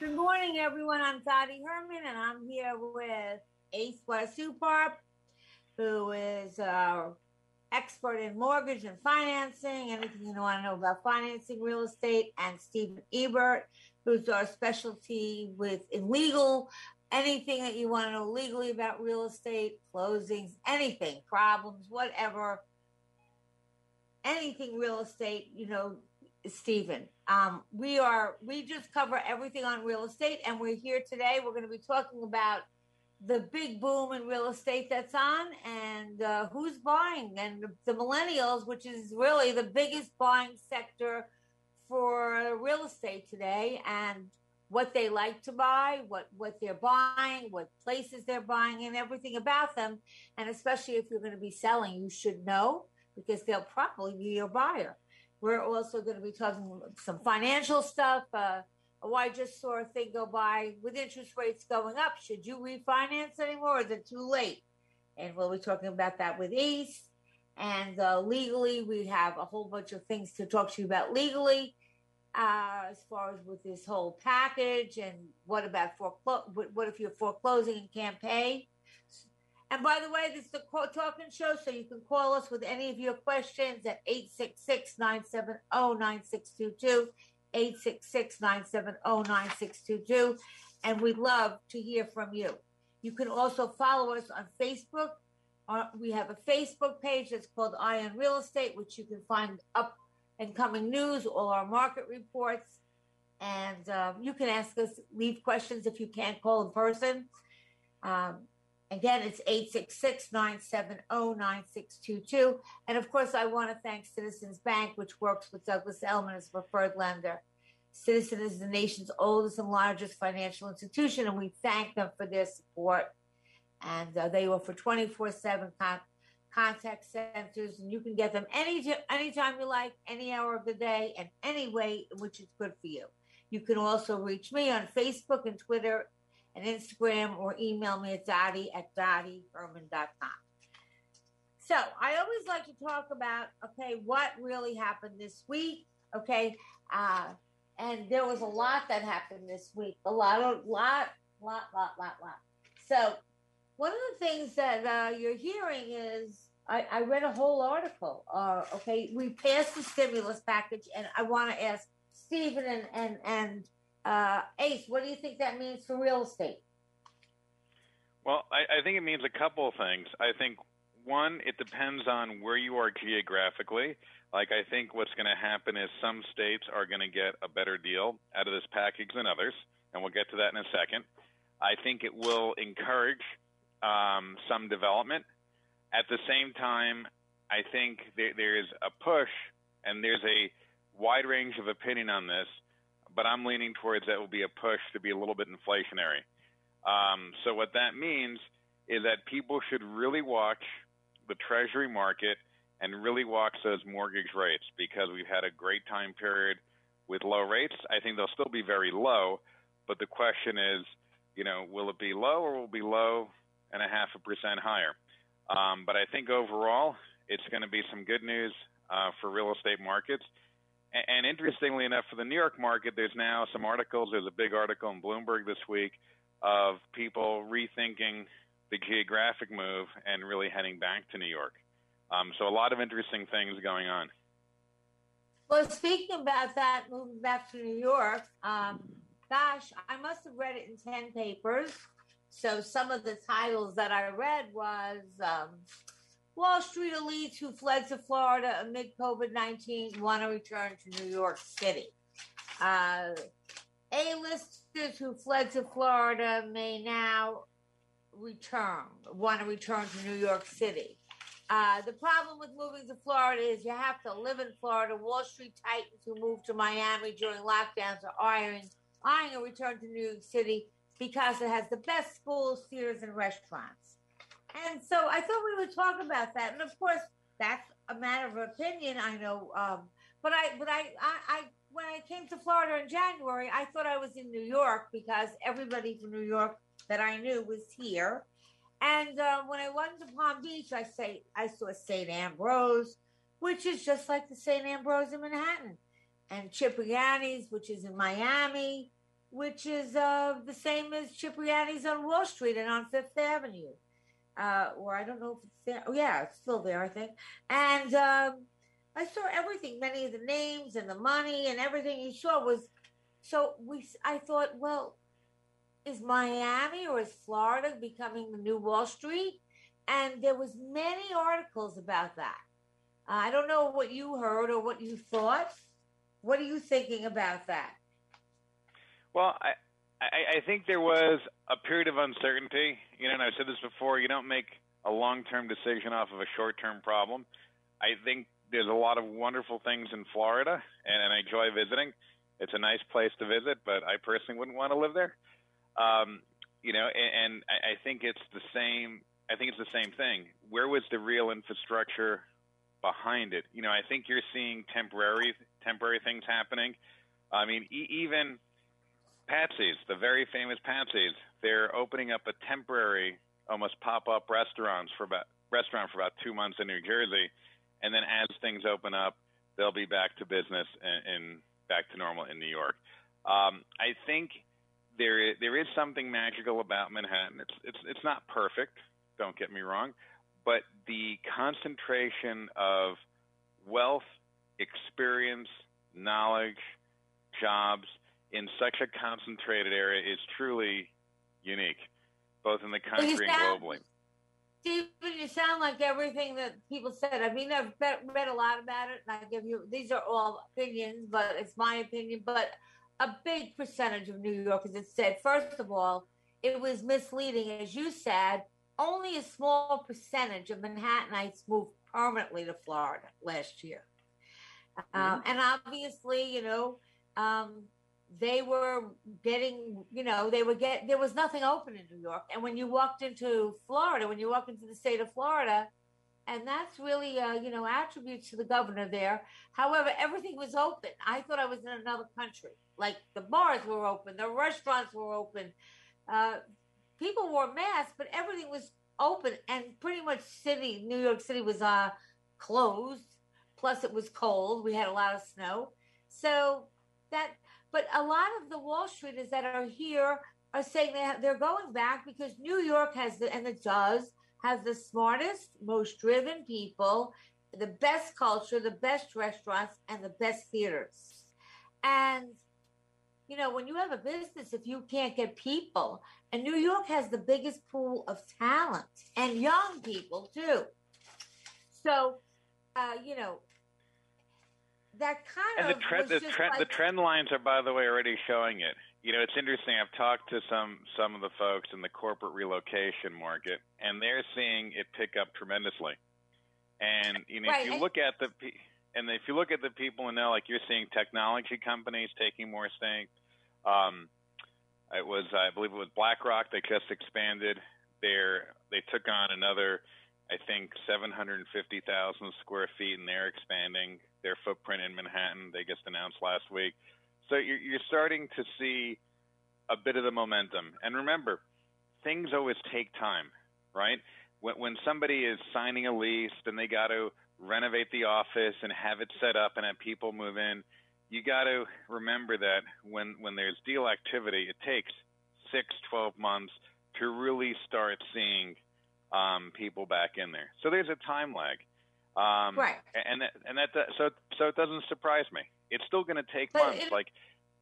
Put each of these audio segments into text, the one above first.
Good morning. Everyone. I'm Dottie Herman, and I'm here with Ace Wasupar, who is our expert in mortgage and financing, anything you want to know about financing real estate, and Stephen Ebert, who's our specialty with in legal, anything that you want to know legally about real estate, closings, anything, problems, whatever, anything real estate, you know, Stephen. Um, we are we just cover everything on real estate, and we're here today. We're going to be talking about the big boom in real estate that's on, and uh, who's buying, and the, the millennials, which is really the biggest buying sector for real estate today, and what they like to buy, what what they're buying, what places they're buying, and everything about them. And especially if you're going to be selling, you should know because they'll probably be your buyer. We're also going to be talking some financial stuff. Uh, oh, I just saw a thing go by with interest rates going up. Should you refinance anymore? Or is it too late? And we'll be talking about that with Ace. And uh, legally, we have a whole bunch of things to talk to you about legally, uh, as far as with this whole package and what about foreclose? What if you're foreclosing and can't pay? And by the way, this is the talking show, so you can call us with any of your questions at 866-970-9622, 866-970-9622, and we'd love to hear from you. You can also follow us on Facebook. Uh, we have a Facebook page that's called Eye on Real Estate, which you can find up and coming news, all our market reports, and um, you can ask us, leave questions if you can't call in person. Um, Again, it's 866-970-9622. And of course, I want to thank Citizens Bank, which works with Douglas Elliman as a preferred lender. Citizens is the nation's oldest and largest financial institution, and we thank them for their support. And uh, they offer 24-7 con- contact centers, and you can get them any anytime you like, any hour of the day, and any way in which it's good for you. You can also reach me on Facebook and Twitter and Instagram or email me at dottie at dottieherman.com. So I always like to talk about, okay, what really happened this week, okay? Uh, and there was a lot that happened this week, a lot, of, lot, lot, lot, lot, lot. So one of the things that uh, you're hearing is, I, I read a whole article. Uh, okay, we passed the stimulus package, and I want to ask Stephen and and and uh, Ace, what do you think that means for real estate? Well, I, I think it means a couple of things. I think one, it depends on where you are geographically. Like I think what's going to happen is some states are going to get a better deal out of this package than others, and we'll get to that in a second. I think it will encourage um, some development. At the same time, I think there, there is a push, and there's a wide range of opinion on this but I'm leaning towards that will be a push to be a little bit inflationary. Um, so what that means is that people should really watch the Treasury market and really watch those mortgage rates because we've had a great time period with low rates. I think they'll still be very low, but the question is, you know, will it be low or will it be low and a half a percent higher? Um, but I think overall, it's going to be some good news uh, for real estate markets. And interestingly enough, for the New York market, there's now some articles. There's a big article in Bloomberg this week of people rethinking the geographic move and really heading back to New York. Um, so a lot of interesting things going on. Well, speaking about that, moving back to New York, um, gosh, I must have read it in 10 papers. So some of the titles that I read was um, Wall Street elites who fled to Florida amid COVID 19 want to return to New York City. Uh, A-listers who fled to Florida may now return, want to return to New York City. Uh, the problem with moving to Florida is you have to live in Florida. Wall Street titans who moved to Miami during lockdowns are eyeing, eyeing a return to New York City because it has the best schools, theaters, and restaurants. And so I thought we would talk about that. And of course, that's a matter of opinion. I know, um, but I, but I, I, I, when I came to Florida in January, I thought I was in New York because everybody from New York that I knew was here. And uh, when I went to Palm Beach, I say I saw Sant Ambroeus, which is just like the Sant Ambroeus in Manhattan, and Cipriani's, which is in Miami, which is uh, the same as Cipriani's on Wall Street and on Fifth Avenue, uh, or I don't know if it's there. Oh, yeah, it's still there, I think. And um, I saw everything, many of the names and the money and everything you saw was. So we, I thought, well, is Miami or is Florida becoming the new Wall Street? And there was many articles about that. Uh, I don't know what you heard or what you thought. What are you thinking about that? Well, I, I, I think there was a period of uncertainty. You know, and I've said this before. You don't make a long-term decision off of a short-term problem. I think there's a lot of wonderful things in Florida, and, and I enjoy visiting. It's a nice place to visit, but I personally wouldn't want to live there. Um, you know, and, and I, I think it's the same. I think it's the same thing. Where was the real infrastructure behind it? You know, I think you're seeing temporary temporary things happening. I mean, e- even Patsy's, the very famous Patsy's, they're opening up a temporary, almost pop-up restaurants for about restaurant for about two months in New Jersey, and then as things open up, they'll be back to business and, and back to normal in New York. Um, I think there is, there is something magical about Manhattan. It's it's it's not perfect. Don't get me wrong, but the concentration of wealth, experience, knowledge, jobs in such a concentrated area is truly unique, both in the country and globally. Stephen, you sound like everything that people said. I mean, I've read a lot about it, and I give you these are all opinions, but it's my opinion. But a big percentage of New Yorkers had said, first of all, it was misleading. As you said, only a small percentage of Manhattanites moved permanently to Florida last year. Mm-hmm. Um, and obviously, you know, um, they were getting, you know, they were get there was nothing open in New York. And when you walked into Florida, when you walk into the state of Florida, and that's really, uh, you know, attributes to the governor there. However, everything was open. I thought I was in another country. Like the bars were open, the restaurants were open, uh, people wore masks, but everything was open. And pretty much city, New York City was uh, closed. Plus, it was cold. We had a lot of snow. So that, but a lot of the Wall Streeters that are here are saying that they're going back because New York has the, and it does has the smartest, most driven people, the best culture, the best restaurants, and the best theaters. And you know, when you have a business, if you can't get people, and New York has the biggest pool of talent and young people too. So, uh, you know, that kind and of the trend, the trend, like, the trend lines are, by the way, already showing it. You know, it's interesting. I've talked to some some of the folks in the corporate relocation market, and they're seeing it pick up tremendously. And you know, right. if you look at the and if you look at the people in there, like you're seeing technology companies taking more stake. Um, it was, I believe, it was BlackRock. They just expanded their. They took on another, I think, 750,000 square feet, and they're expanding their footprint in Manhattan. They just announced last week. So you're, you're starting to see a bit of the momentum. And remember, things always take time, right? When, when somebody is signing a lease, then they got to renovate the office and have it set up and have people move in. You got to remember that when when there's deal activity, it takes six, twelve months to really start seeing um, people back in there. So there's a time lag. Um, Right. And that, and that so so it doesn't surprise me. It's still going to take But months. it- like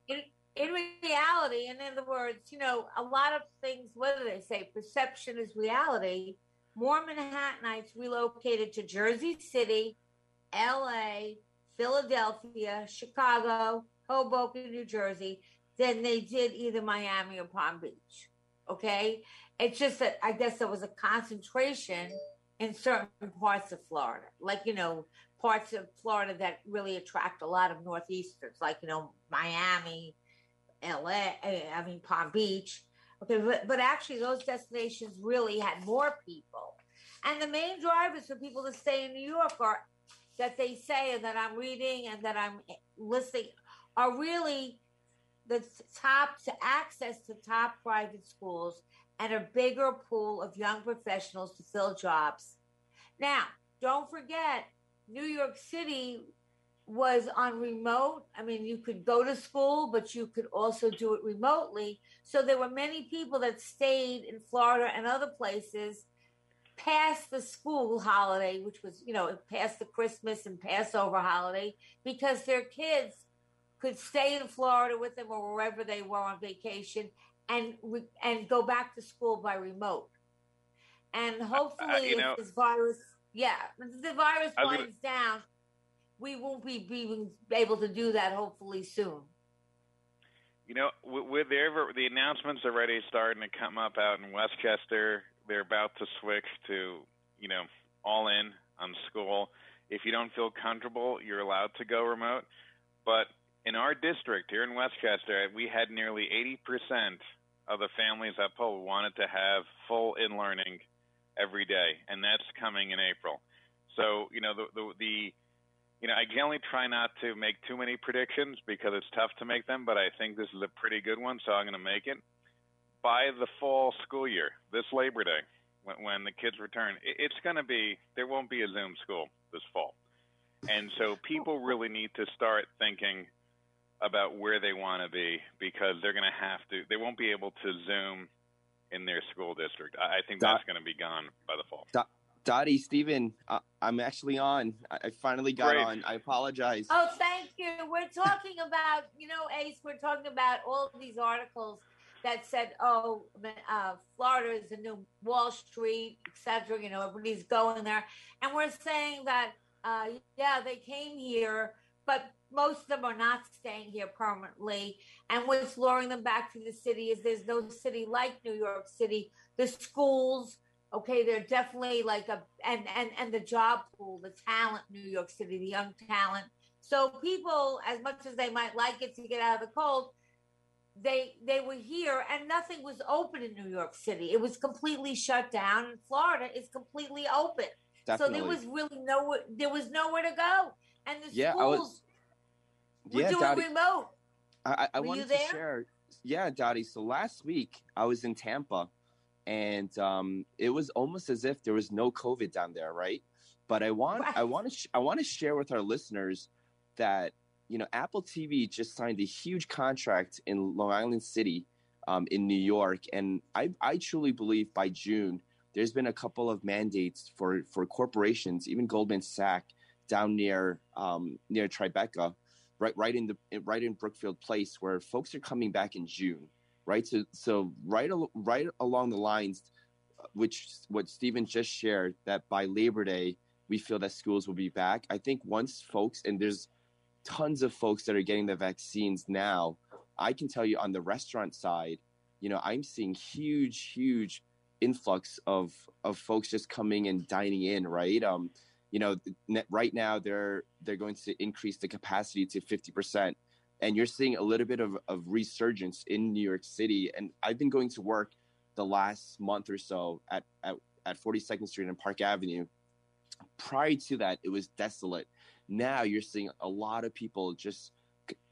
in, in reality, in other words, you know, a lot of things, what do they say? Perception is reality. More Manhattanites relocated to Jersey City, LA, Philadelphia, Chicago, Hoboken, New Jersey, than they did either Miami or Palm Beach. Okay? It's just that I guess there was a concentration in certain parts of Florida, like, you know, parts of Florida that really attract a lot of Northeasters, like, you know, Miami, LA, I mean, Palm Beach. Okay, but, but actually, those destinations really had more people. And the main drivers for people to stay in New York are that they say, and that I'm reading and that I'm listening, are really the top to access to top private schools and a bigger pool of young professionals to fill jobs. Now, don't forget, New York City was on remote. I mean, you could go to school, but you could also do it remotely. So there were many people that stayed in Florida and other places past the school holiday, which was, you know, past the Christmas and Passover holiday, because their kids could stay in Florida with them or wherever they were on vacation and and go back to school by remote. And hopefully, Uh, you know- if this virus, yeah, if the virus was gonna- winds down, we won't be being able to do that. Hopefully soon. You know, with, with the, the announcements already starting to come up out in Westchester, they're about to switch to, you know, all in on school. If you don't feel comfortable, you're allowed to go remote. But in our district here in Westchester, we had nearly 80% of the families that polled wanted to have full in learning every day, and that's coming in April. So, you know, the, the, the you know, I generally try not to make too many predictions because it's tough to make them, but I think this is a pretty good one, so I'm going to make it. By the fall school year, this Labor Day, when, when the kids return, it, it's going to be, there won't be a Zoom school this fall. And so people really need to start thinking about where they want to be because they're going to have to, they won't be able to Zoom in their school district. I, I think Doc- that's going to be gone by the fall. Dottie, Stephen, I, I'm actually on. I, I finally got Great. on. I apologize. Oh, thank you. We're talking about, you know, Ace, we're talking about all of these articles that said, oh, uh, Florida is the new Wall Street, et cetera. You know, everybody's going there. And we're saying that, uh, yeah, they came here, but most of them are not staying here permanently. And what's luring them back to the city is there's no city like New York City. The schools, okay, they're definitely like a and and and the job pool, the talent, New York City, the young talent. So people, as much as they might like it to get out of the cold, they they were here and nothing was open in New York City. It was completely shut down. And Florida is completely open. Definitely. So there was really nowhere there was nowhere to go. And the Yeah, schools were yeah, doing Dottie. remote. I, I Were you wanted to there? share. Yeah, Dottie. So last week I was in Tampa, and um, it was almost as if there was no COVID down there, right? But I want I want to sh- I want to share with our listeners that you know Apple TV just signed a huge contract in Long Island City, um, in New York, and I I truly believe by June there's been a couple of mandates for for corporations, even Goldman Sachs down near um, near Tribeca right right in the right in Brookfield Place where folks are coming back in June, right? So so right al- right along the lines, uh, which what Stephen just shared that by Labor Day we feel that schools will be back. I think once folks and there's tons of folks that are getting the vaccines now. I can tell you on the restaurant side, you know, I'm seeing huge huge influx of of folks just coming and dining in, right? Um, you know, right now they're they're going to increase the capacity to 50%. And you're seeing a little bit of, of resurgence in New York City. And I've been going to work the last month or so at, at, at 42nd Street and Park Avenue. Prior to that, it was desolate. Now you're seeing a lot of people just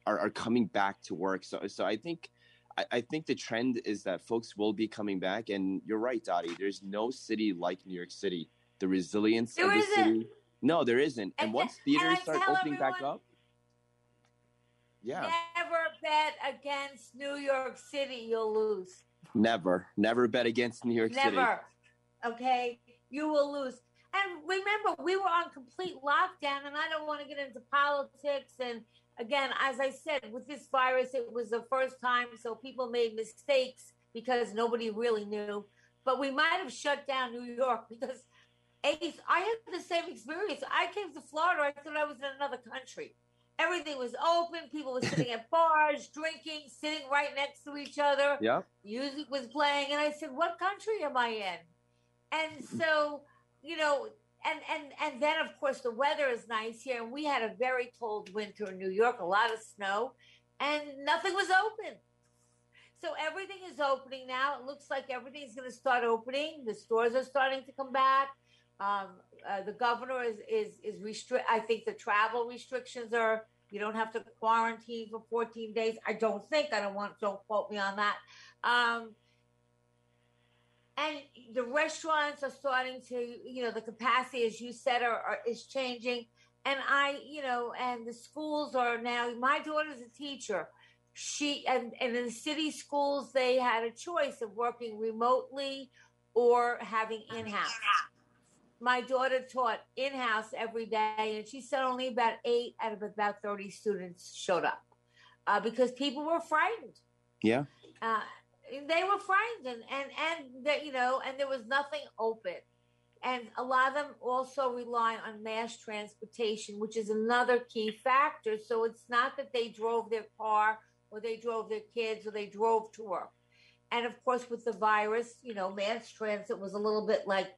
are, are coming back to work. So, so I think I, I think the trend is that folks will be coming back. And you're right, Dottie. There's no city like New York City. The resilience There of the isn't. city. No, there isn't. And, And once th- and theaters start opening back up, yeah, Never bet against New York City, you'll lose. never, never bet against New York City. Never. Okay? You will lose. And remember, we were on complete lockdown, and I don't want to get into politics. And again, as I said, with this virus, it was the first time, so people made mistakes because nobody really knew. But we might have shut down New York because Ace, I had the same experience. I came to Florida, I thought I was in another country. Everything was open. People were sitting at bars, drinking, sitting right next to each other. Yeah. Music was playing, and I said, "What country am I in?" And so, you know, and and and then of course the weather is nice here, and we had a very cold winter in New York, a lot of snow, and nothing was open. So everything is opening now. It looks like everything's going to start opening. The stores are starting to come back. Um, uh, the governor is is is restrict. I think the travel restrictions are. You don't have to quarantine for 14 days. I don't think. I don't want. Don't quote me on that. Um, and the restaurants are starting to. You know, the capacity, as you said, are, are is changing. And I, you know, and the schools are now. My daughter's a teacher. She and, and in the city schools, they had a choice of working remotely or having in house my daughter taught in house every day, and she said only about eight out of about 30 students showed up uh, because people were frightened. Yeah. Uh, they were frightened, and, and, and that, you know, and there was nothing open. And a lot of them also rely on mass transportation, which is another key factor. So it's not that they drove their car or they drove their kids or they drove to work. And of course, with the virus, you know, mass transit was a little bit like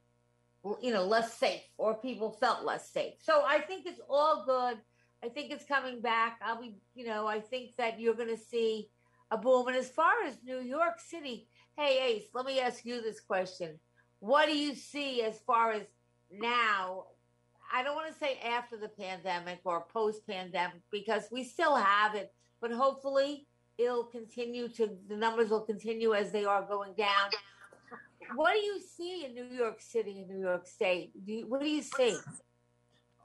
you know, less safe or people felt less safe. So I think it's all good. I think it's coming back. I'll be, you know, I think that you're going to see a boom. And as far as New York City, hey, Ace, let me ask you this question. What do you see as far as now? I don't want to say after the pandemic or post pandemic because we still have it, but hopefully it'll continue to, the numbers will continue as they are going down what do you see in New York City and New York State? Do you, what do you see?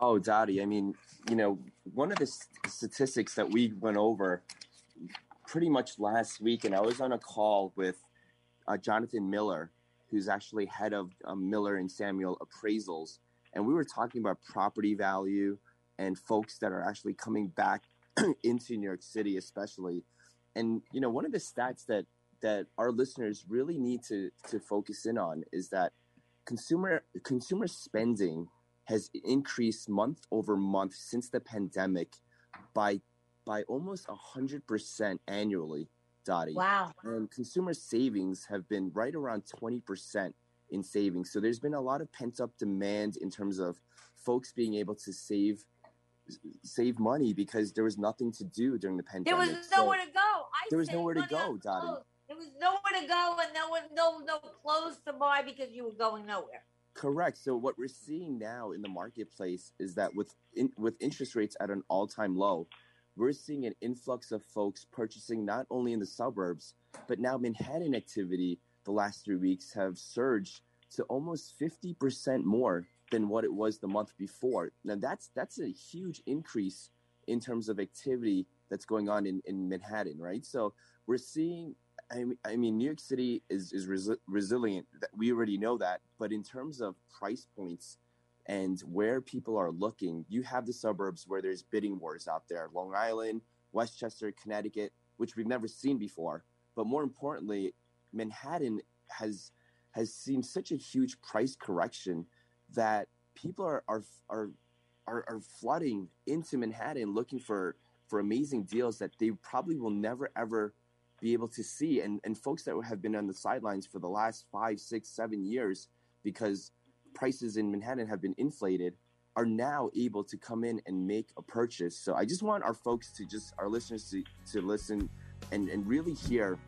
Oh, Dottie, I mean, you know, one of the statistics that we went over pretty much last week, and I was on a call with uh, Jonathan Miller, who's actually head of um, Miller and Samuel appraisals, and we were talking about property value and folks that are actually coming back into New York City, especially. And you know, one of the stats that that our listeners really need to to focus in on is that consumer consumer spending has increased month over month since the pandemic by by almost 100% annually Dottie. Wow. And consumer savings have been right around 20% in savings. So there's been a lot of pent up demand in terms of folks being able to save save money because there was nothing to do during the pandemic. There was nowhere so to go. I there was nowhere to go, Dottie. There was nowhere to go and no one, no, no clothes to buy because you were going nowhere. Correct. So what we're seeing now in the marketplace is that with in, with interest rates at an all time low, we're seeing an influx of folks purchasing not only in the suburbs, but now Manhattan activity the last three weeks have surged to almost 50% more than what it was the month before. Now that's that's a huge increase in terms of activity that's going on in, in Manhattan, right? So we're seeing I mean, New York City is is resi- resilient. We already know that. But in terms of price points and where people are looking, you have the suburbs where there's bidding wars out there: Long Island, Westchester, Connecticut, which we've never seen before. But more importantly, Manhattan has has seen such a huge price correction that people are are are are, are flooding into Manhattan looking for for amazing deals that they probably will never ever be able to see and, and folks that have been on the sidelines for the last five, six, seven years because prices in Manhattan have been inflated are now able to come in and make a purchase. So I just want our folks to just our listeners to, to listen and, and really hear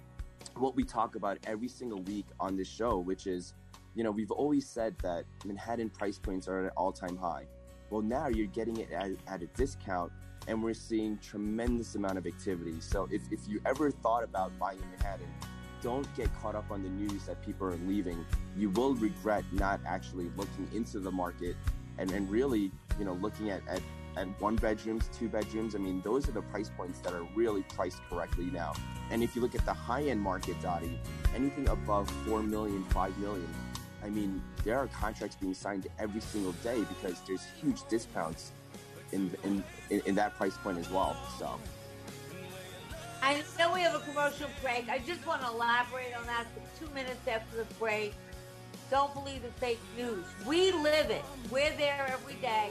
what we talk about every single week on this show, which is, you know, we've always said that Manhattan price points are at an all time high. Well, now you're getting it at, at a discount and we're seeing tremendous amount of activity. So if, if you ever thought about buying in Manhattan, don't get caught up on the news that people are leaving. You will regret not actually looking into the market and, and really, you know, looking at, at, at one bedrooms, two bedrooms. I mean, those are the price points that are really priced correctly now. And if you look at the high end market, Dottie, anything above 4 million, 5 million, I mean, there are contracts being signed every single day because there's huge discounts in in, in, in that price point as well. So. I know we have a commercial break. I just want to elaborate on that for two minutes after the break. Don't believe the fake news. We live it. We're there every day.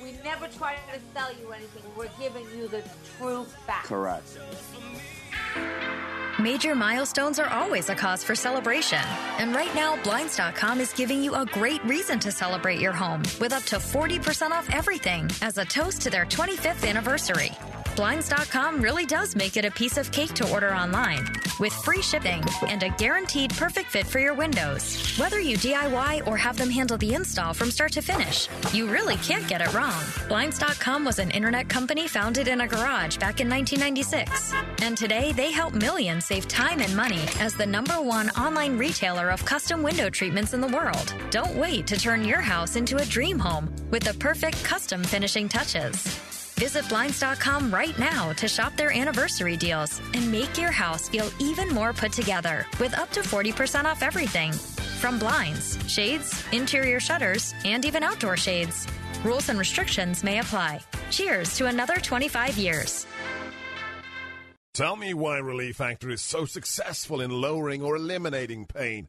We never try to sell you anything. We're giving you the true facts. Correct. Major milestones are always a cause for celebration. And right now, Blinds.com is giving you a great reason to celebrate your home with up to 40% off everything as a toast to their 25th anniversary. Blinds.com really does make it a piece of cake to order online with free shipping and a guaranteed perfect fit for your windows. Whether you DIY or have them handle the install from start to finish, you really can't get it wrong. Blinds.com was an internet company founded in a garage back in 1996. And today they help millions save time and money as the number one online retailer of custom window treatments in the world. Don't wait to turn your house into a dream home with the perfect custom finishing touches. Visit Blinds.com right now to shop their anniversary deals and make your house feel even more put together with up to 40% off everything from blinds, shades, interior shutters, and even outdoor shades. Rules and restrictions may apply. Cheers to another 25 years. Tell me why Relief Factor is so successful in lowering or eliminating pain.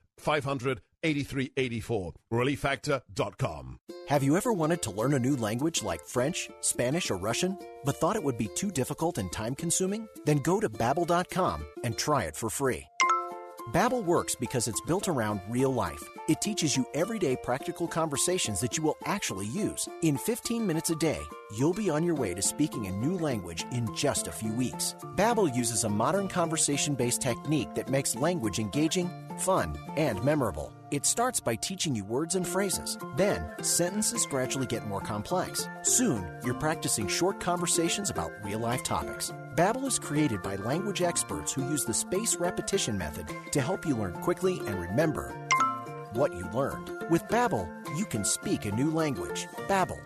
500 8384. ReliefFactor.com. Have you ever wanted to learn a new language like French, Spanish, or Russian, but thought it would be too difficult and time consuming? Then go to Babbel.com and try it for free. Babbel works because it's built around real life. It teaches you everyday practical conversations that you will actually use. In 15 minutes a day, you'll be on your way to speaking a new language in just a few weeks. Babbel uses a modern conversation-based technique that makes language engaging, fun, and memorable. It starts by teaching you words and phrases. Then, sentences gradually get more complex. Soon, you're practicing short conversations about real-life topics. Babbel is created by language experts who use the spaced repetition method to help you learn quickly and remember what you learned. With Babbel, you can speak a new language. Babbel,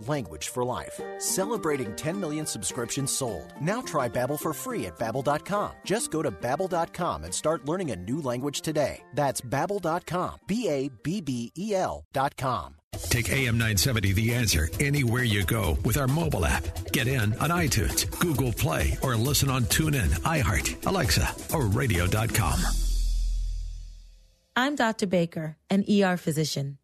language for life. Celebrating 10 million subscriptions sold. Now try Babbel for free at babbel.com. Just go to babbel.com and start learning a new language today. That's babbel.com. B A B B E L.com. Take AM 970 The Answer anywhere you go with our mobile app. Get in on iTunes, Google Play, or listen on TuneIn, iHeart, Alexa, or radio.com. I'm Dr. Baker, an ER physician.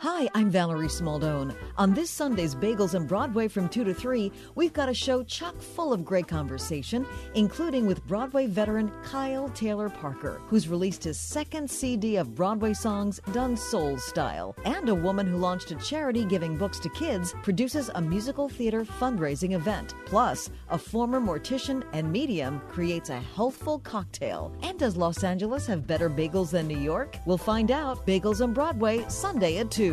Hi, I'm Valerie Smaldone. On this Sunday's Bagels and Broadway from 2 to 3, we've got a show chock full of great conversation, including with Broadway veteran Kyle Taylor Parker, who's released his second CD of Broadway songs done soul style. And a woman who launched a charity giving books to kids produces a musical theater fundraising event. Plus, a former mortician and medium creates a healthful cocktail. And does Los Angeles have better bagels than New York? We'll find out. Bagels and Broadway, Sunday at 2.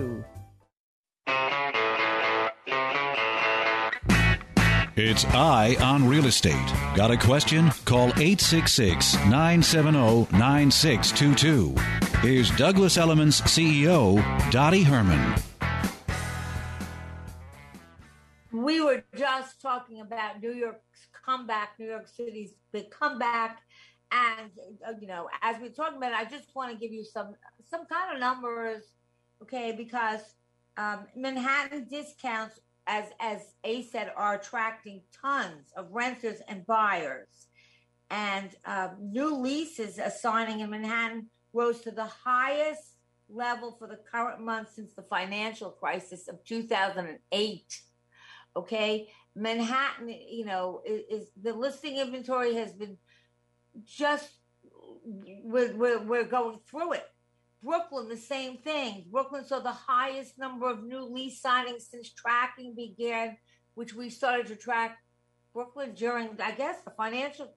It's Eye on Real Estate. Got a question? Call 866 970 9622. Here's Douglas Elliman's CEO, Dottie Herman. We were just talking about New York's comeback, New York City's big comeback, and uh, you know, as we're talking about, it, I just want to give you some some kind of numbers, okay? Because um, Manhattan discounts, as as A said, are attracting tons of renters and buyers, and um, new leases assigning in Manhattan rose to the highest level for the current month since the financial crisis of 2008. Okay, Manhattan, you know, is, is the listing inventory has been just we're, we're, we're going through it. Brooklyn, the same thing. Brooklyn saw the highest number of new lease signings since tracking began, which we started to track Brooklyn during, I guess, the financial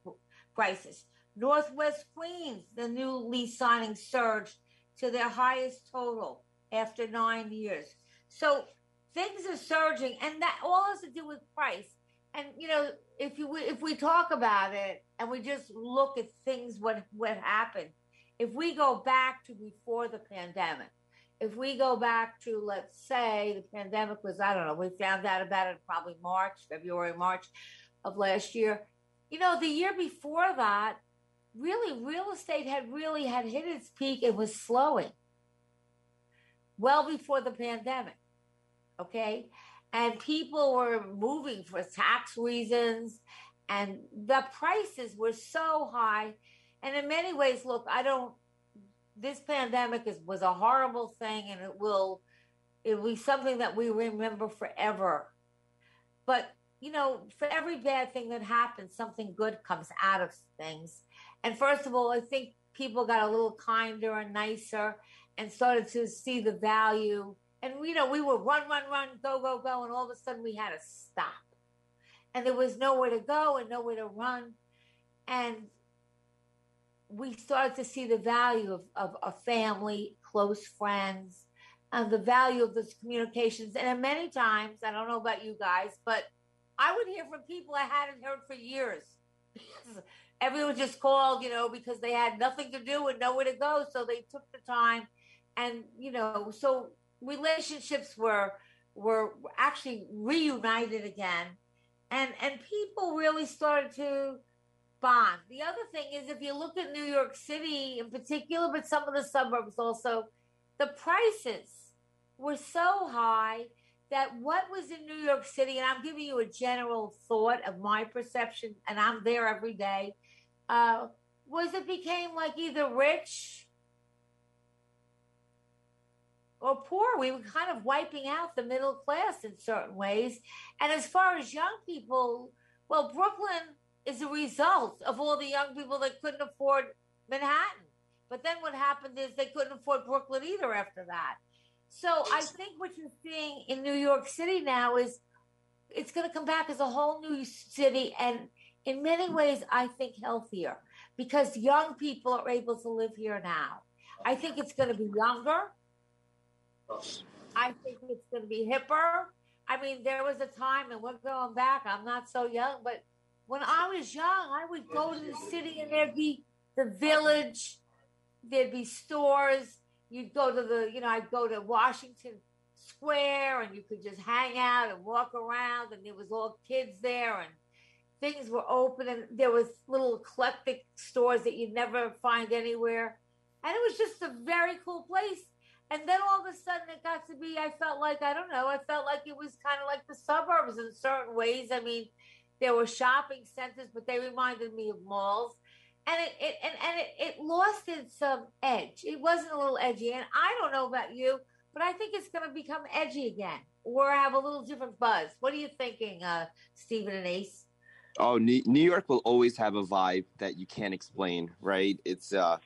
crisis. Northwest Queens, the new lease signings surged to their highest total after nine years. So things are surging, and that all has to do with price. And you know, if you if we talk about it and we just look at things what what happened, if we go back to before the pandemic, if we go back to let's say the pandemic was I don't know, we found out about it probably March, February, March of last year. You know, the year before that, really real estate had really had hit its peak and was slowing well before the pandemic. Okay and people were moving for tax reasons and the prices were so high and in many ways look i don't this pandemic is, was a horrible thing and it will it will be something that we remember forever. But you know for every bad thing that happens something good comes out of things. And first of all i think people got a little kinder and nicer and started to see the value. And you know we would run, run, run, go, go, go, and all of a sudden we had to stop, and there was nowhere to go and nowhere to run, and we started to see the value of, of a family, close friends, and the value of those communications. And many times, I don't know about you guys, but I would hear from people I hadn't heard for years. Everyone just called, you know, because they had nothing to do and nowhere to go. So they took the time. And, you know, so relationships were were actually reunited again and and people really started to bond the other thing is if you look at new york city in particular but some of the suburbs also the prices were so high that what was in new york city and i'm giving you a general thought of my perception and i'm there every day uh, was it became like either rich or poor. We were kind of wiping out the middle class in certain ways. And as far as young people, well, Brooklyn is a result of all the young people that couldn't afford Manhattan. But then what happened is they couldn't afford Brooklyn either after that. So I think what you're seeing in New York City now is it's going to come back as a whole new city and in many ways I think healthier because young people are able to live here now. I think it's going to be younger. I think it's going to be hipper. I mean, there was a time, and we're going back. I'm not so young, but when I was young, I would go to the city, and there'd be the village, there'd be stores. You'd go to the, you know, I'd go to Washington Square, and you could just hang out and walk around, and there was all kids there, and things were open, and there was little eclectic stores that you'd never find anywhere, and it was just a very cool place and then all of a sudden it got to be, I felt like, I don't know, I felt like it was kind of like the suburbs in certain ways. I mean, there were shopping centers, but they reminded me of malls. And it, it and, and it, it lost its um, edge. It wasn't a little edgy. And I don't know about you, but I think it's going to become edgy again or have a little different buzz. What are you thinking, uh, Stephen and Ace? Oh, New York will always have a vibe that you can't explain, right? It's uh,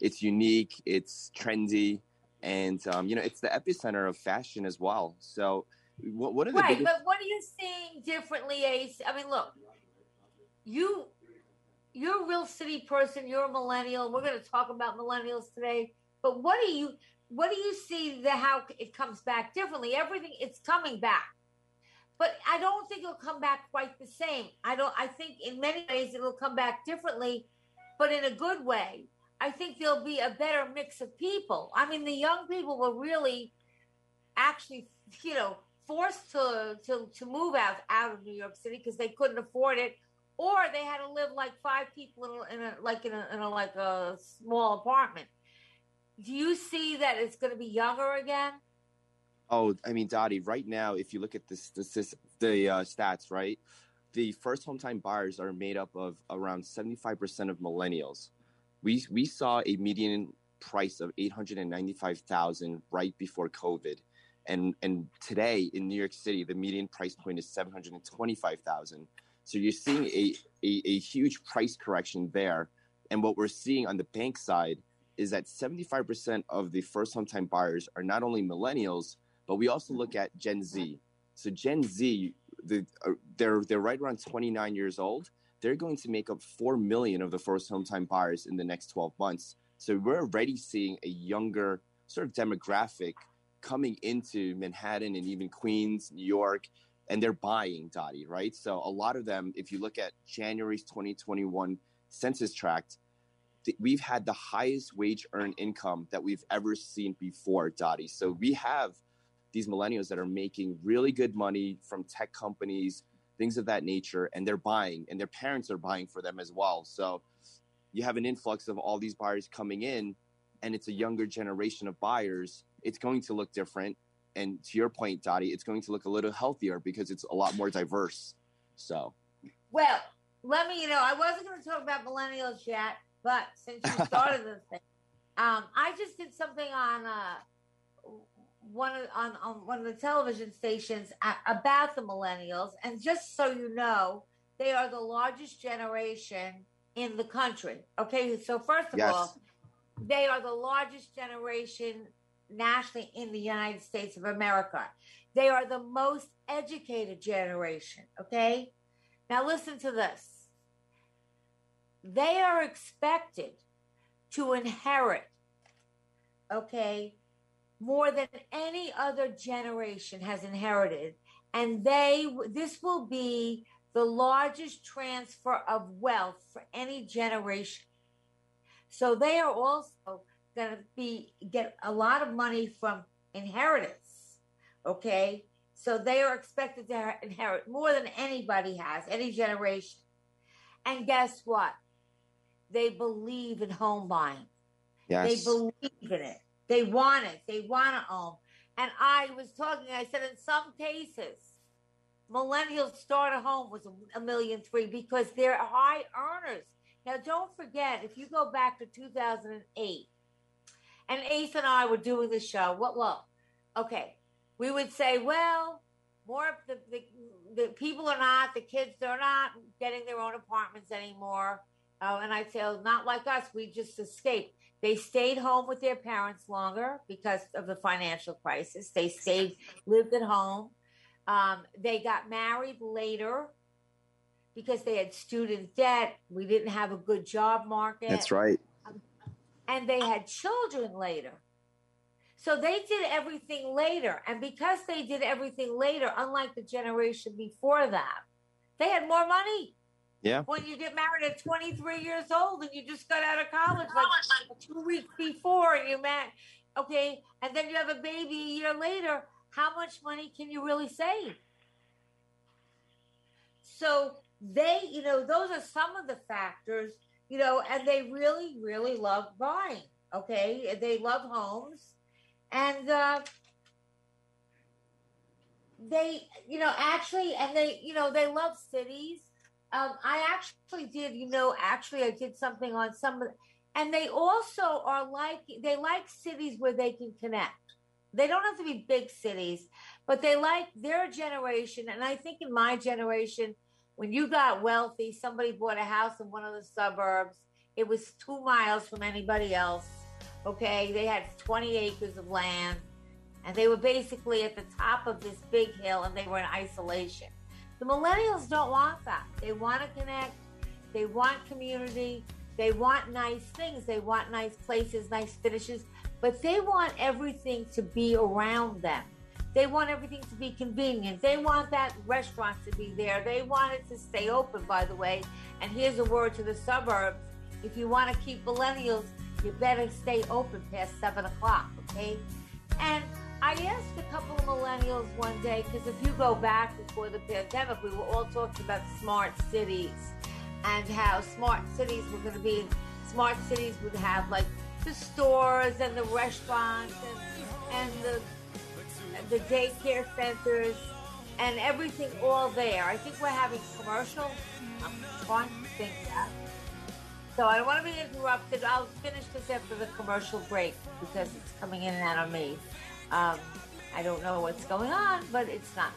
it's unique, it's trendy, and um, you know it's the epicenter of fashion as well. So, what, what are the right? biggest- But what are you seeing differently, Ace? I mean, look, you you're a real city person. You're a millennial. We're going to talk about millennials today. But what do you what do you see the how it comes back differently? Everything it's coming back. But I don't think it'll come back quite the same. I don't I think in many ways it'll come back differently, but in a good way. I think there'll be a better mix of people. I mean, the young people will really actually, you know, forced to to, to move out out of New York City because they couldn't afford it, or they had to live like five people in a, in a like in a, in a like a small apartment. Do you see that it's going to be younger again? Oh, I mean, Dottie, right now, if you look at this, this, the uh, stats, right, the first home time buyers are made up of around 75% of millennials. We, we saw a median price of 895,000 right before COVID. And, and today in New York City, the median price point is 725,000. So you're seeing a, a, a huge price correction there. And what we're seeing on the bank side is that 75% of the first home time buyers are not only millennials, but we also look at Gen Z. So Gen Z, the, uh, they're they're right around 29 years old. They're going to make up four million of the first home time buyers in the next 12 months. So we're already seeing a younger sort of demographic coming into Manhattan and even Queens, New York, and they're buying Dottie, right? So a lot of them, if you look at January's 2021 census tract, we've had the highest wage earned income that we've ever seen before, Dottie. So we have these millennials that are making really good money from tech companies, things of that nature, and they're buying, and their parents are buying for them as well. So you have an influx of all these buyers coming in, and it's a younger generation of buyers. It's going to look different. And to your point, Dottie, it's going to look a little healthier because it's a lot more diverse. So, well, let me, you know, I wasn't going to talk about millennials yet, but since you started this thing, um, I just did something on uh, one of, on, on one of the television stations about the millennials, and just so you know, they are the largest generation in the country. Okay, so first of yes. all, they are the largest generation nationally in the United States of America. They are the most educated generation. Okay, now listen to this. They are expected to inherit, okay, more than any other generation has inherited. And they, this will be the largest transfer of wealth for any generation. So they are also going to be get a lot of money from inheritance. Okay, so they are expected to inherit more than anybody has, any generation. And guess what? They believe in home buying. Yes. They believe in it. They want it. They want to own. And I was talking, I said in some cases, millennials start a home with a million three because they're high earners. Now, don't forget, if you go back to 2008, and Ace and I were doing the show, what, well, okay, we would say, well, more the, the, the people are not, the kids, they're not getting their own apartments anymore. Uh, and I'd say, oh, not like us. We just escaped. They stayed home with their parents longer because of the financial crisis. They stayed, lived at home. Um, they got married later because they had student debt. We didn't have a good job market. That's right. And they had children later. So they did everything later. And because they did everything later, unlike the generation before that, they had more money. Yeah. When you get married at 23 years old and you just got out of college like two weeks before and you met, okay, and then you have a baby a year later, how much money can you really save? So they, you know, those are some of the factors, you know, and they really, really love buying, okay? They love homes. And, uh, they, you know, actually, and they, you know, they love cities um, I actually did, you know, actually I did something on some and they also are like they like cities where they can connect. They don't have to be big cities, but they like their generation. And I think in my generation, when you got wealthy, somebody bought a house in one of the suburbs. It was two miles from anybody else. Okay, they had 20 acres of land, and they were basically at the top of this big hill, and they were in isolation. The millennials don't want that. They want to connect. They want community. They want nice things. They want nice places, nice finishes, but they want everything to be around them. They want everything to be convenient. They want that restaurant to be there. They want it to stay open, by the way. And here's a word to the suburbs. If you want to keep millennials, you better stay open past seven o'clock, okay? And I asked a couple of millennials one day, because if you go back before the pandemic, we were all talking about smart cities. and how smart cities were going to be. Smart cities would have like the stores and the restaurants and, and the the daycare centers and everything all there. I think we're having commercial. I'm trying to think that. So I don't want to be interrupted. I'll finish this after the commercial break because it's coming in and out of me. Um, I don't know what's going on, but it's not.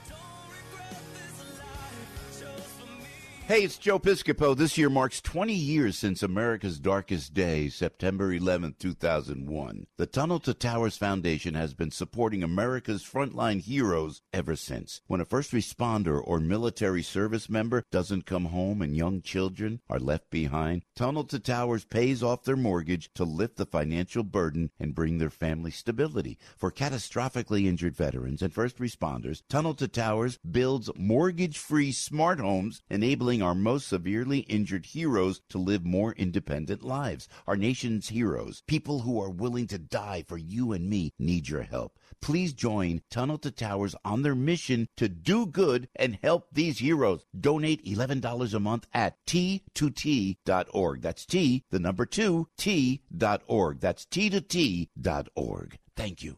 Hey, it's Joe Piscopo. This year marks 20 years since America's darkest day, September 11, 2001. The Tunnel to Towers Foundation has been supporting America's frontline heroes ever since. When a first responder or military service member doesn't come home and young children are left behind, Tunnel to Towers pays off their mortgage to lift the financial burden and bring their family stability. For catastrophically injured veterans and first responders, Tunnel to Towers builds mortgage-free smart homes enabling our most severely injured heroes to live more independent lives. Our nation's heroes, people who are willing to die for you and me, need your help. Please join Tunnel to Towers on their mission to do good and help these heroes. Donate $11 a month at t2t.org. That's T, the number two, T.org. That's T2T.org. Thank you.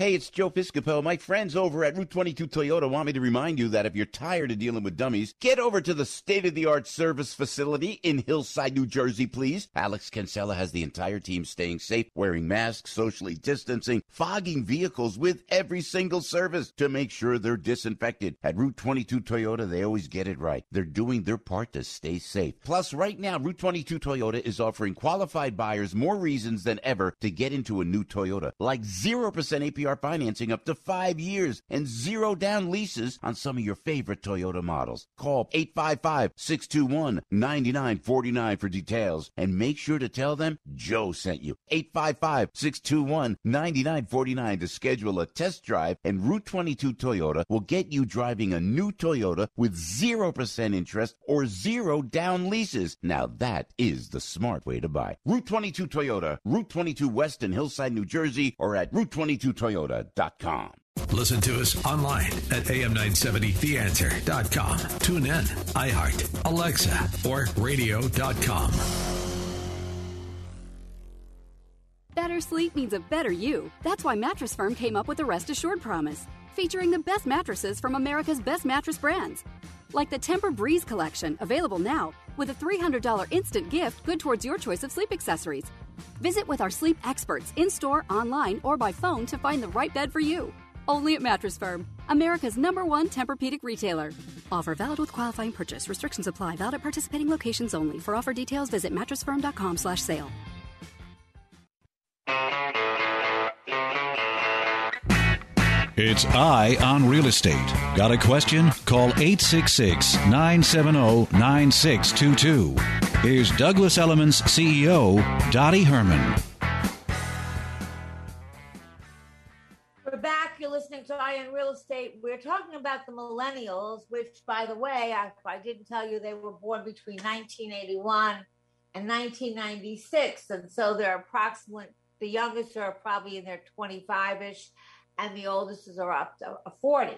Hey, it's Joe Piscopo. My friends over at Route 22 Toyota want me to remind you that if you're tired of dealing with dummies, get over to the state-of-the-art service facility in Hillside, New Jersey, please. Alex Cancella has the entire team staying safe, wearing masks, socially distancing, fogging vehicles with every single service to make sure they're disinfected. At Route 22 Toyota, they always get it right. They're doing their part to stay safe. Plus, right now, Route 22 Toyota is offering qualified buyers more reasons than ever to get into a new Toyota, like 0% APR financing up to five years and zero down leases on some of your favorite Toyota models. Call 855-621-9949 for details and make sure to tell them Joe sent you. 855-621-9949 to schedule a test drive and Route 22 Toyota will get you driving a new Toyota with 0% interest or zero down leases. Now that is the smart way to buy. Route 22 Toyota, Route 22 West in Hillside, New Jersey or at Route 22 Toyota. Toyota.com. Listen to us online at am970theanswer.com. Tune in, iHeart, Alexa, or radio.com. Better sleep means a better you. That's why Mattress Firm came up with the Rest Assured Promise, featuring the best mattresses from America's best mattress brands. Like the Tempur-Breeze collection, available now, with a $300 instant gift good towards your choice of sleep accessories. Visit with our sleep experts in store, online, or by phone to find the right bed for you. Only at Mattress Firm, America's number one Tempur-Pedic retailer. Offer valid with qualifying purchase. Restrictions apply. Valid at participating locations only. For offer details, visit mattressfirm.com/sale. It's Eye on Real Estate. Got a question? Call 866 970 9622. Here's Douglas Elliman CEO, Dottie Herman. We're back. You're listening to Eye on Real Estate. We're talking about the millennials, which, by the way, I, I didn't tell you they were born between 1981 and 1996. And so they're approximately, the youngest are probably in their 25 ish and the oldest are up to 40.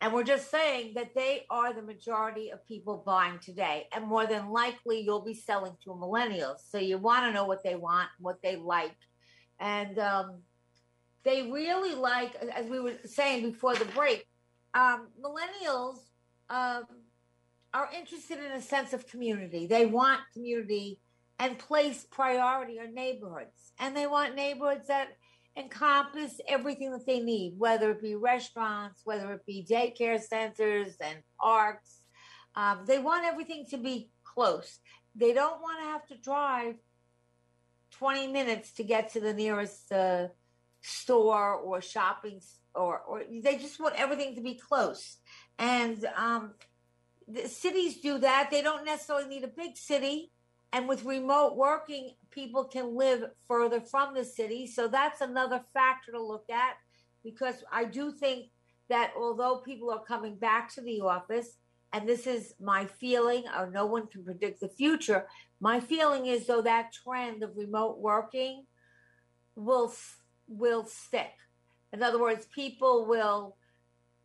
And we're just saying that they are the majority of people buying today. And more than likely, you'll be selling to millennials. So you want to know what they want, what they like. And um, they really like, as we were saying before the break, um, millennials um, are interested in a sense of community. They want community and place priority on neighborhoods. And they want neighborhoods that encompass everything that they need, whether it be restaurants, whether it be daycare centers and parks. Um, they want everything to be close. They don't want to have to drive 20 minutes to get to the nearest uh, store or shopping or, or they just want everything to be close. And um, the cities do that. They don't necessarily need a big city. And with remote working, people can live further from the city. So that's another factor to look at because I do think that although people are coming back to the office, and this is my feeling, or no one can predict the future, my feeling is though that trend of remote working will will stick. In other words, people will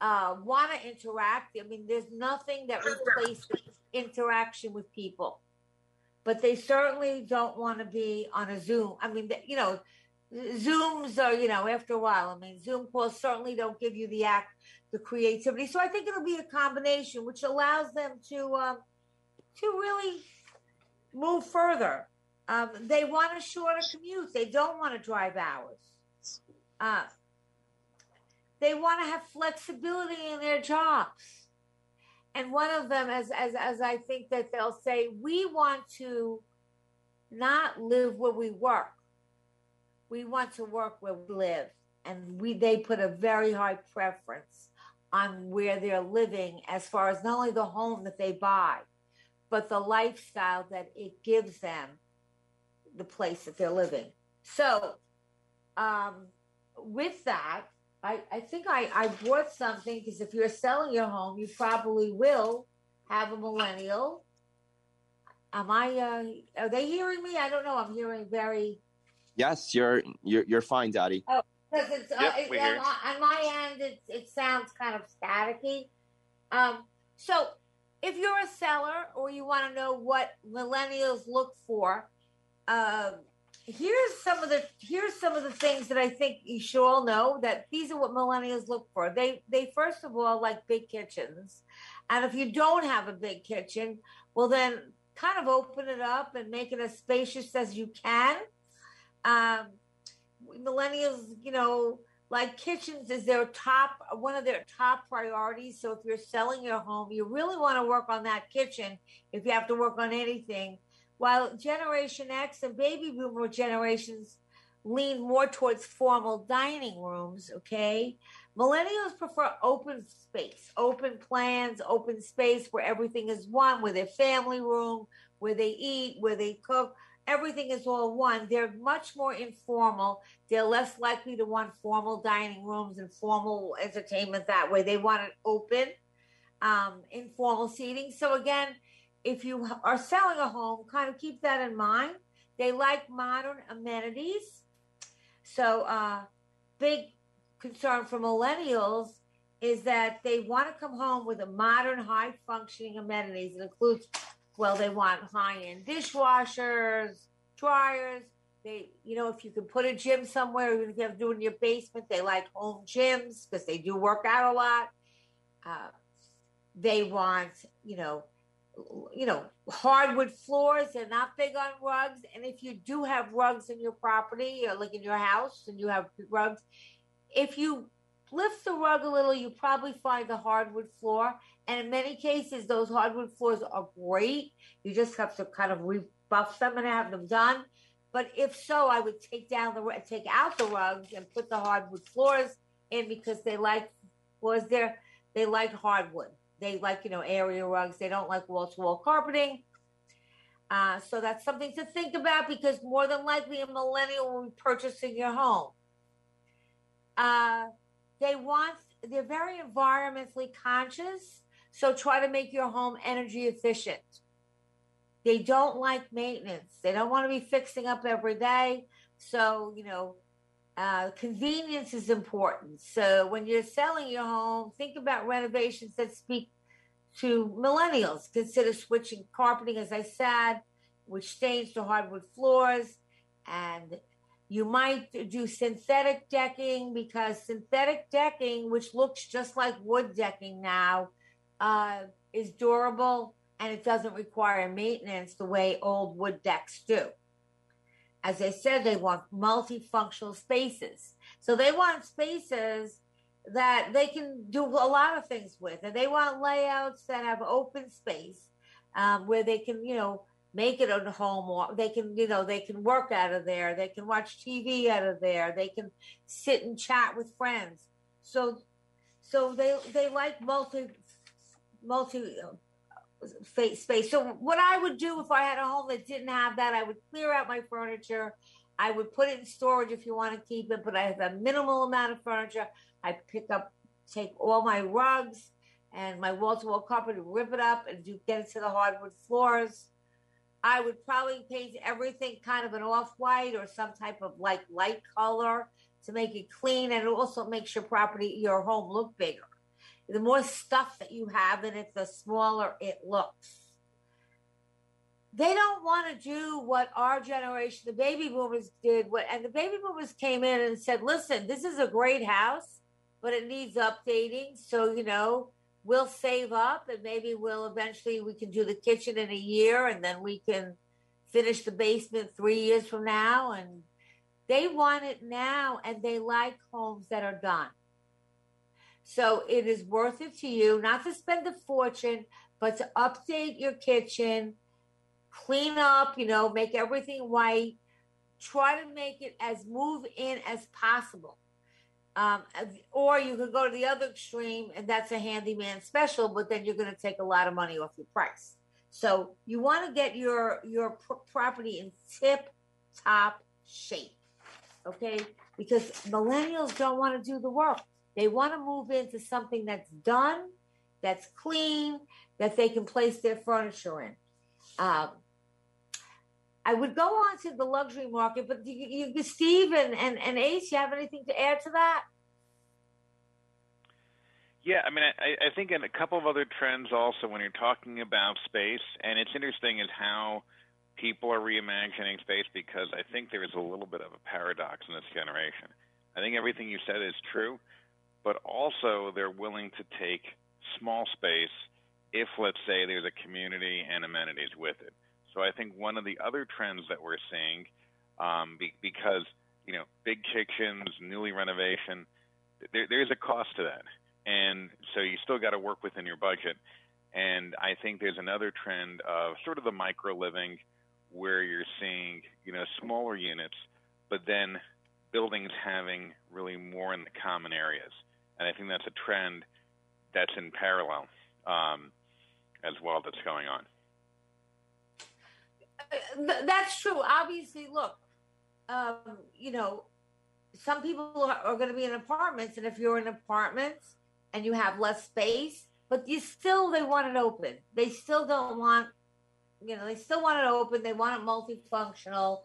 uh, want to interact. I mean, there's nothing that replaces interaction with people but they certainly don't want to be on a Zoom. I mean, you know, Zooms are, you know, after a while, I mean, Zoom calls certainly don't give you the act, the creativity. So I think it'll be a combination which allows them to, um, to really move further. Um, they want a shorter commute. They don't want to drive hours. Uh, they want to have flexibility in their jobs and one of them as as as I think that they'll say we want to not live where we work. We want to work where we live. And we they put a very high preference on where they're living as far as not only the home that they buy, but the lifestyle that it gives them the place that they're living. So um, with that, I, I think I, I brought something because if you're selling your home, you probably will have a millennial. Am I? Uh, are they hearing me? I don't know. I'm hearing very. Yes, you're you're you're fine, Dottie. Oh, because it's uh, it, on, on, my end, it it sounds kind of staticky. Um, so if you're a seller or you want to know what millennials look for, um, here's some of the here's some of the things that I think you should all know that these are what millennials look for. They they first of all like big kitchens, and if you don't have a big kitchen, well then kind of open it up and make it as spacious as you can. Um, millennials, you know, like kitchens is their top one of their top priorities. So if you're selling your home, you really want to work on that kitchen. If you have to work on anything while Generation X and baby boomer generations lean more towards formal dining rooms, okay? Millennials prefer open space, open plans, open space where everything is one, where their family room, where they eat, where they cook, everything is all one. They're much more informal. They're less likely to want formal dining rooms and formal entertainment that way. They want it open, um, informal seating. So again, if you are selling a home, kind of keep that in mind. They like modern amenities. So, uh, big concern for millennials is that they want to come home with a modern, high functioning amenities. It includes, well, they want high end dishwashers, dryers. They, you know, if you can put a gym somewhere, even if you have to do it in your basement, they like home gyms because they do work out a lot. Uh, they want, you know, you know, hardwood floors. They're not big on rugs. And if you do have rugs in your property or like in your house and you have rugs, if you lift the rug a little, you probably find the hardwood floor. And in many cases, those hardwood floors are great. You just have to kind of rebuff them and have them done. But if so, I would take down the take out the rugs and put the hardwood floors in because they like floors there. They like hardwood. They like, you know, area rugs. They don't like wall to wall carpeting. Uh, so that's something to think about because more than likely a millennial will be purchasing your home. Uh, they want, they're very environmentally conscious. So try to make your home energy efficient. They don't like maintenance. They don't want to be fixing up every day. So, you know, uh, convenience is important. So when you're selling your home, think about renovations that speak to millennials. Consider switching carpeting, as I said, which stains to hardwood floors. And you might do synthetic decking because synthetic decking, which looks just like wood decking now, uh, is durable. and it doesn't require maintenance the way old wood decks do. As I said, they want multifunctional spaces. So they want spaces that they can do a lot of things with, and they want layouts that have open space um, where they can, you know, make it a home or they can, you know, they can work out of there, they can watch TV out of there, they can sit and chat with friends. So, so they they like multi multi space. So what I would do if I had a home that didn't have that, I would clear out my furniture. I would put it in storage if you want to keep it, but I have a minimal amount of furniture. I pick up, take all my rugs and my wall-to-wall carpet and rip it up and do get it to the hardwood floors. I would probably paint everything kind of an off-white or some type of like light color to make it clean, and it also makes your property, your home look bigger the more stuff that you have in it, the smaller it looks. They don't want to do what our generation, the baby boomers, did. What and the baby boomers came in and said, "Listen, this is a great house, but it needs updating. So you know, we'll save up, and maybe we'll eventually we can do the kitchen in a year, and then we can finish the basement three years from now." And they want it now, and they like homes that are done. So it is worth it to you not to spend a fortune, but to update your kitchen, clean up, you know, make everything white, try to make it as move in as possible. Um, or you could go to the other extreme, and that's a handyman special, but then you're going to take a lot of money off your price. So you want to get your your pr- property in tip top shape, okay? Because millennials don't want to do the work. They want to move into something that's done, that's clean, that they can place their furniture in. Um, I would go on to the luxury market, but you, you, Steve and, and, and Ace, you have anything to add to that? Yeah, I mean, I, I think in a couple of other trends also when you're talking about space, and it's interesting is how people are reimagining space because I think there is a little bit of a paradox in this generation. I think everything you said is true, but also they're willing to take small space if, let's say, there's a community and amenities with it. So I think one of the other trends that we're seeing, um, be, because you know, big kitchens, newly renovation, there, there's a cost to that, and so you still got to work within your budget. And I think there's another trend of sort of the micro living, where you're seeing you know smaller units, but then buildings having really more in the common areas and I think that's a trend that's in parallel um, as well that's going on. Uh, that's true. Obviously, look, um, you know, some people are, going to be in apartments, and if you're in apartments and you have less space, but you still they want it open. They still don't want, you know, they still want it open. They want it multifunctional.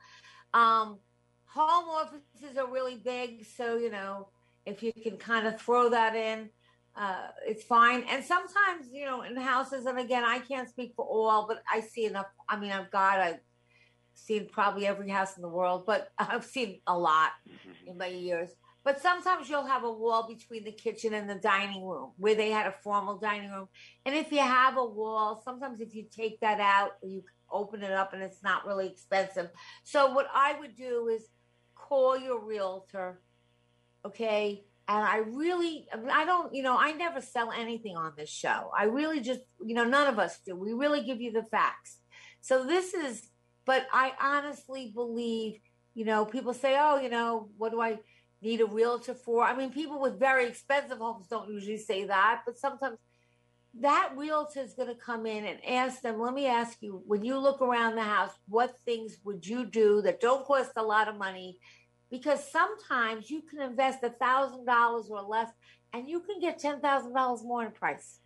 Um, home offices are really big, so you know if you can kind of throw that in, uh, it's fine. And sometimes, you know, in houses, and again, I can't speak for all, but I see enough. I mean, I've got, I've seen probably every house in the world, but I've seen a lot mm-hmm. in my years. But sometimes you'll have a wall between the kitchen and the dining room where they had a formal dining room. And if you have a wall, sometimes if you take that out, you open it up and it's not really expensive. So what I would do is call your realtor Okay. And I really, I don't, you know, I never sell anything on this show. I really just, you know, none of us do. We really give you the facts. So this is, but I honestly believe, you know, people say, oh, you know, what do I need a realtor for? I mean, people with very expensive homes don't usually say that, but sometimes that realtor is going to come in and ask them, let me ask you, when you look around the house, what things would you do that don't cost a lot of money because sometimes you can invest a thousand dollars or less and you can get ten thousand dollars more in price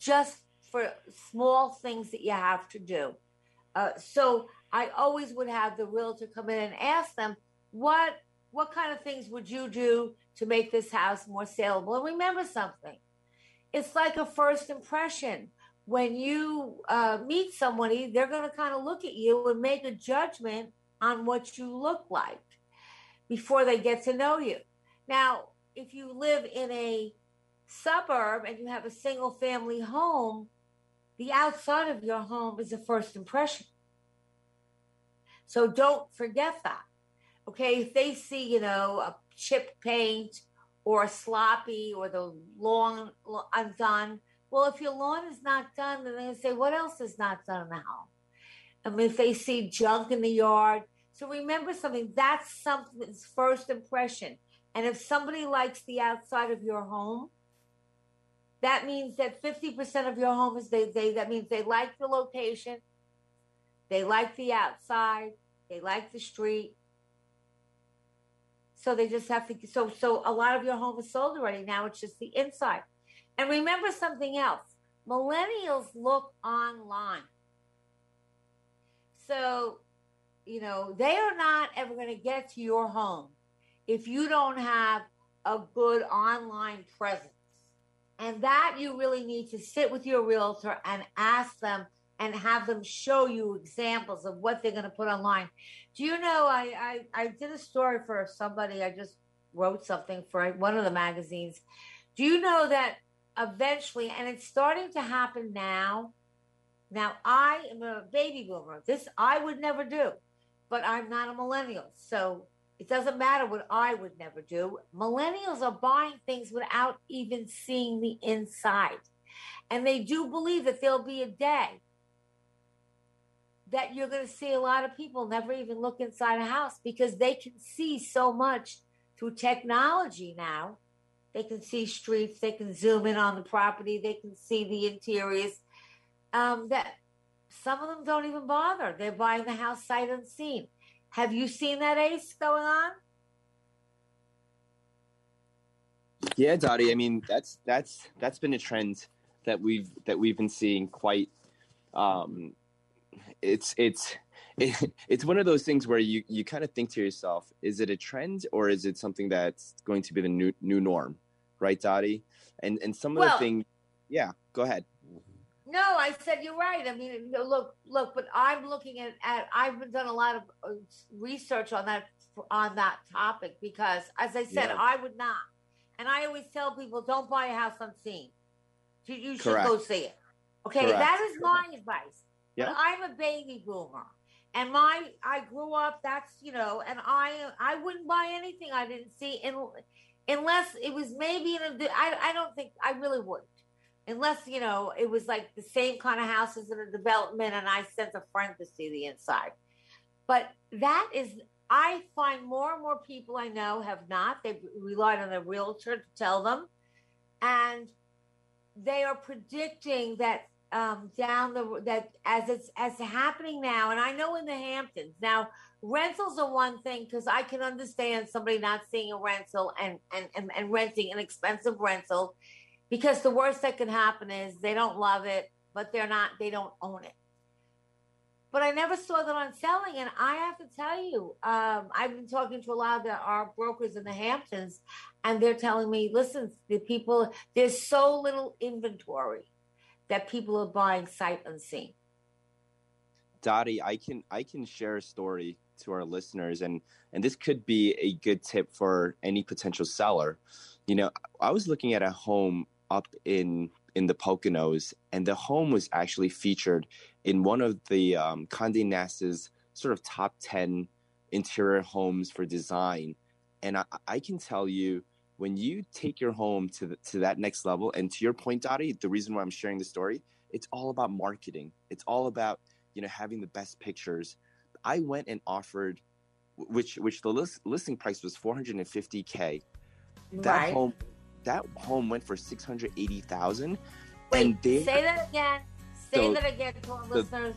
just for small things that you have to do. Uh, so I always would have the realtor come in and ask them what what kind of things would you do to make this house more saleable? And remember something, it's like a first impression. When you uh, meet somebody, they're going to kind of look at you and make a judgment on what you look like before they get to know you. Now, if you live in a suburb and you have a single family home, the outside of your home is a first impression. So don't forget that. Okay, if they see, you know, a chip paint or a sloppy or the lawn undone, well, if your lawn is not done, then to say, what else is not done in the home? I mean, if they see junk in the yard. So remember something, that's something's first impression. And if somebody likes the outside of your home, that means that 50% of your home is they, they that means they like the location, they like the outside, they like the street. So they just have to so so a lot of your home is sold already. Now it's just the inside. And remember something else. Millennials look online. So, you know, they are not ever going to get to your home if you don't have a good online presence. And that you really need to sit with your realtor and ask them and have them show you examples of what they're going to put online. Do you know, I, I, I did a story for somebody, I just wrote something for one of the magazines. Do you know that eventually, and it's starting to happen now? Now, I am a baby boomer. This I would never do, but I'm not a millennial. So it doesn't matter what I would never do. Millennials are buying things without even seeing the inside. And they do believe that there'll be a day that you're going to see a lot of people never even look inside a house because they can see so much through technology now. They can see streets, they can zoom in on the property, they can see the interiors. Um, that some of them don't even bother. They're buying the house sight unseen. Have you seen that ace going on? Yeah, Dottie. I mean, that's that's that's been a trend that we've that we've been seeing quite. Um, it's it's it, it's one of those things where you you kind of think to yourself, is it a trend or is it something that's going to be the new new norm, right, Dottie? And and some of well, the things, yeah. Go ahead. No, I said you're right. I mean, look, look, but I'm looking at, at I've done a lot of uh, research on that on that topic because, as I said, Yeah. I would not. And I always tell people, don't buy a house unseen. You, you should Correct. go see it. Okay, Correct. that is my advice. Yeah. I'm a baby boomer, and my I grew up. That's you know, and I I wouldn't buy anything I didn't see in, unless it was maybe in a. I I don't think I really wouldn't unless you know it was like the same kind of houses in a development and i sent a friend to see the inside. But that is i find more and more people i know have not. They've relied on a realtor to tell them. And they are predicting that um, down the that as it's as happening now and i know in the hamptons. Now rentals are one thing because i can understand somebody not seeing a rental and, and and and renting an expensive rental because the worst that can happen is they don't love it, but they're not, they don't own it. But I never saw that on selling, and I have to tell you, um, I've been talking to a lot of the, our brokers in the Hamptons, and they're telling me, listen, the people, there's so little inventory that people are buying sight unseen. Dottie, I can I can share a story to our listeners, and and this could be a good tip for any potential seller. You know, I was looking at a home up in in the Poconos, and the home was actually featured in one of the um, Condé Nast's sort of top ten interior homes for design. And I, I can tell you, when you take your home to the, to that next level, and to your point, Dottie, the reason why I'm sharing the story, it's all about marketing. It's all about you know having the best pictures. I went and offered, which which the list, listing price was 450k. That Right. home, that home went for 680,000, Wait, and they say that again. Say So- that again to our so- listeners.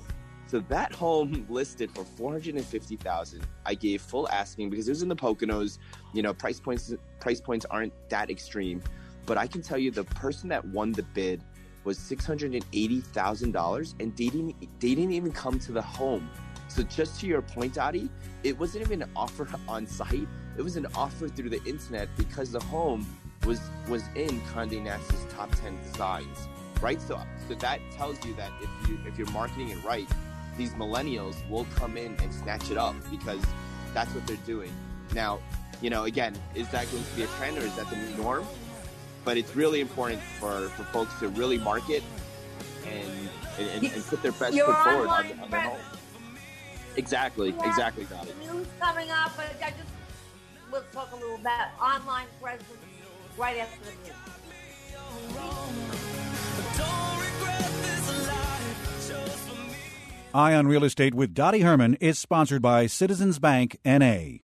so that home listed for four hundred and fifty thousand. I gave full asking because it was in the Poconos. You know, price points price points aren't that extreme, but I can tell you the person that won the bid was six hundred and eighty thousand dollars, and they didn't they didn't even come to the home. So just to your point, Dottie, it wasn't even an offer on site. It was an offer through the internet because the home was was in Condé Nast's top ten designs, right? So so that tells you that if you if you're marketing it right, these millennials will come in and snatch it up because that's what they're doing. Now, you know, again, is that going to be a trend or is that the new norm? But it's really important for, for folks to really market and and, and, put their best foot forward on, on their home. Exactly, Yeah. exactly, Dottie. News coming up, but I just we'll talk a little about online presence right after the. Eye on Real Estate with Dottie Herman is sponsored by Citizens Bank NA.